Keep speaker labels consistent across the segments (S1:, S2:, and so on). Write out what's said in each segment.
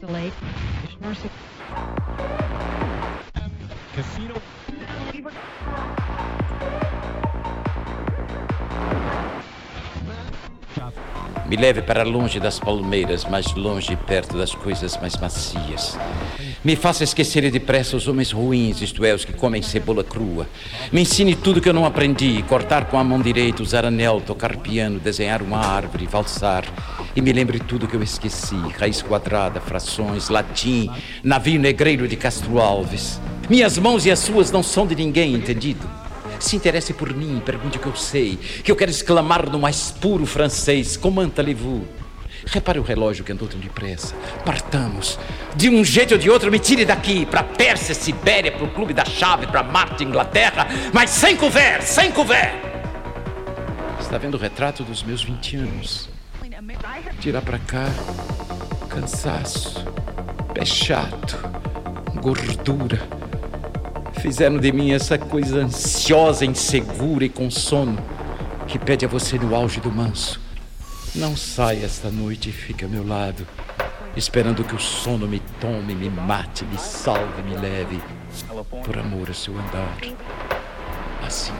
S1: the lake.
S2: Casino.
S3: Me leve para longe das palmeiras, mais longe e perto das coisas mais macias. Me faça esquecer depressa os homens ruins, isto é, os que comem cebola crua. Me ensine tudo que eu não aprendi: cortar com a mão direita, usar anel, tocar piano, desenhar uma árvore, valsar. E me lembre tudo que eu esqueci: raiz quadrada, frações, latim, navio negreiro de Castro Alves. Minhas mãos e as suas não são de ninguém, entendido? Se interesse por mim, pergunte o que eu sei, que eu quero exclamar no mais puro francês: Comment allez-vous? Repare o relógio que andou tão depressa. Partamos. De um jeito ou de outro, me tire daqui. Para Pérsia, Sibéria, para o Clube da Chave, para Marte, Inglaterra. Mas sem couvert, sem couvert. Está vendo o retrato dos meus 20 anos? Tirar para cá. Cansaço. Pé chato. Gordura. Fizeram de mim essa coisa ansiosa, insegura e com sono que pede a você no auge do manso. Não saia esta noite e fique ao meu lado, esperando que o sono me tome, me mate, me salve, me leve, por amor a seu andar. Assim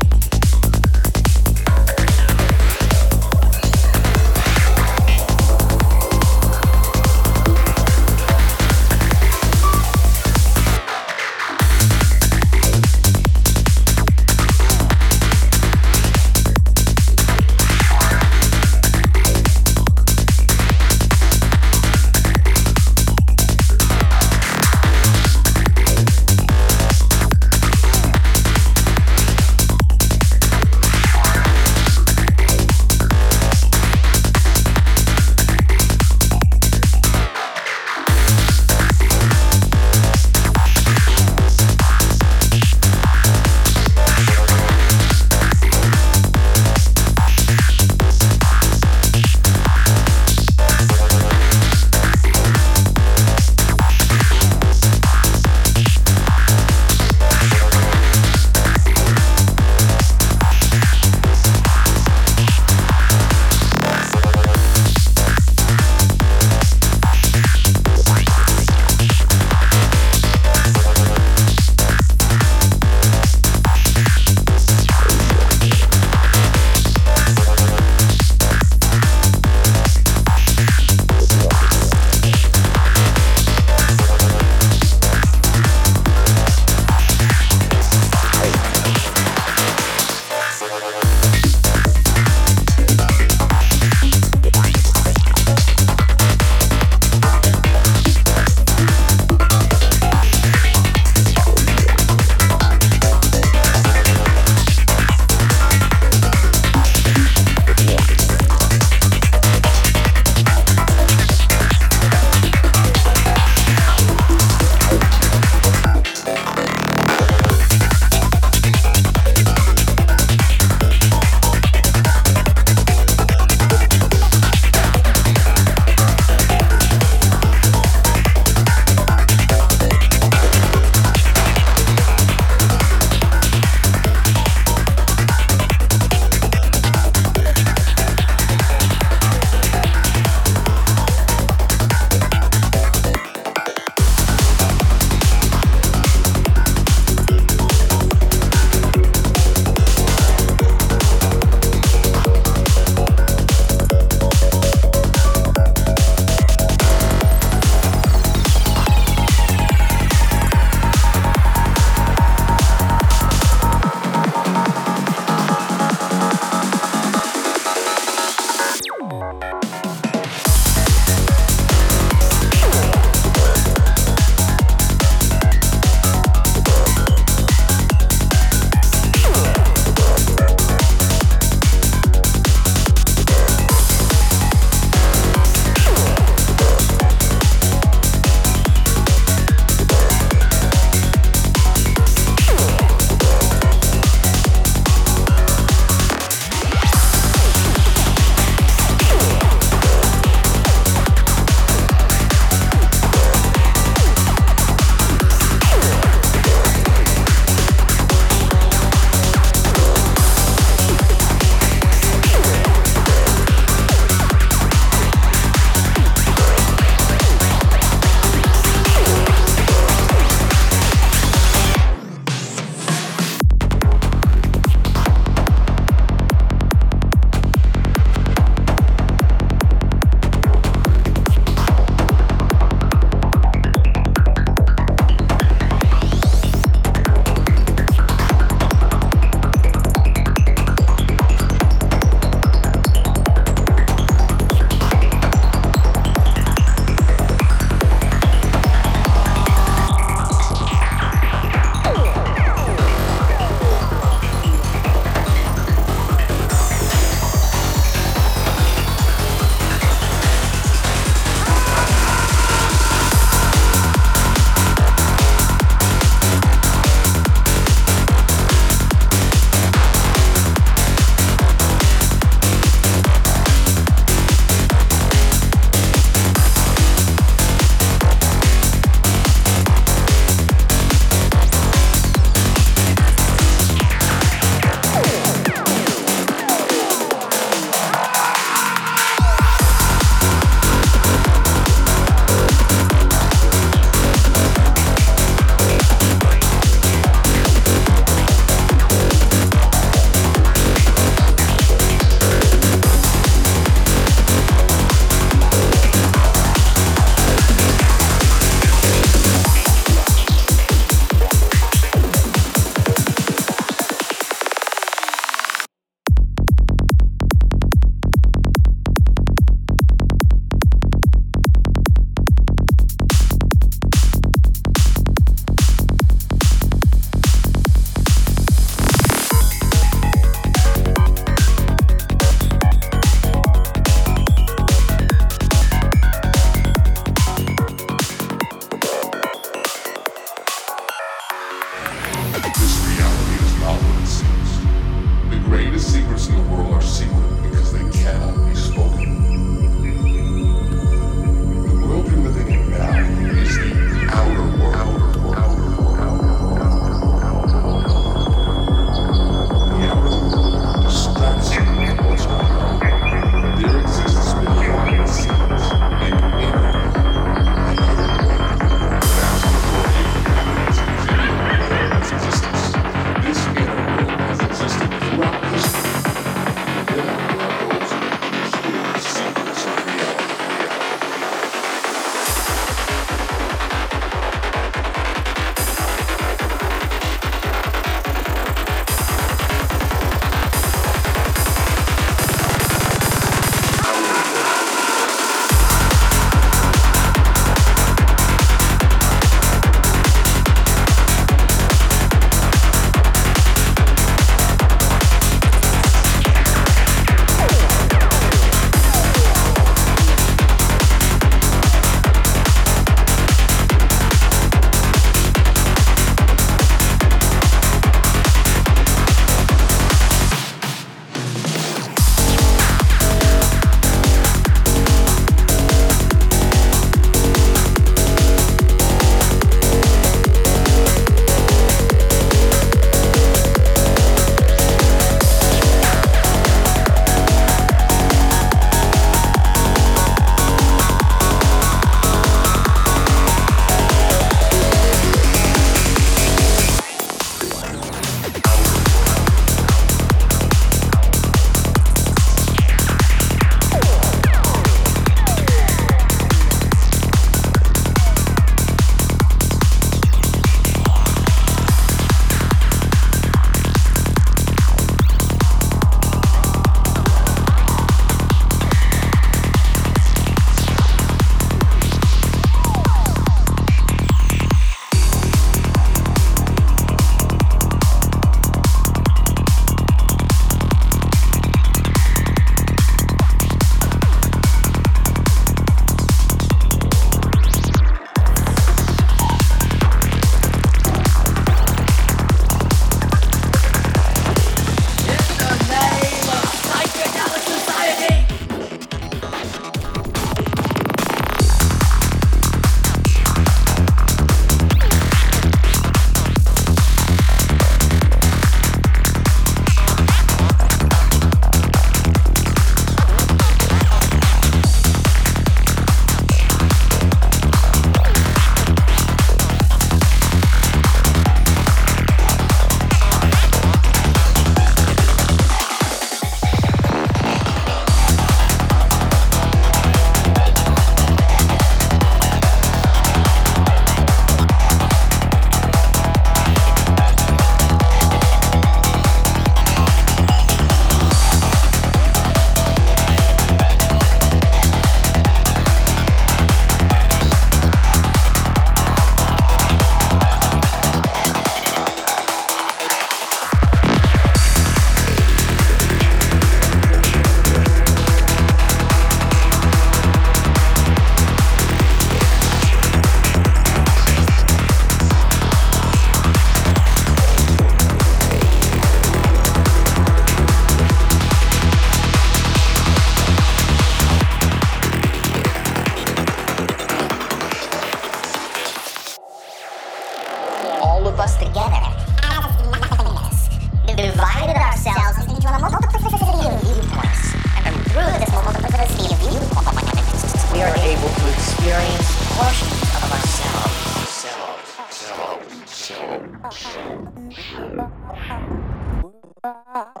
S1: Ah.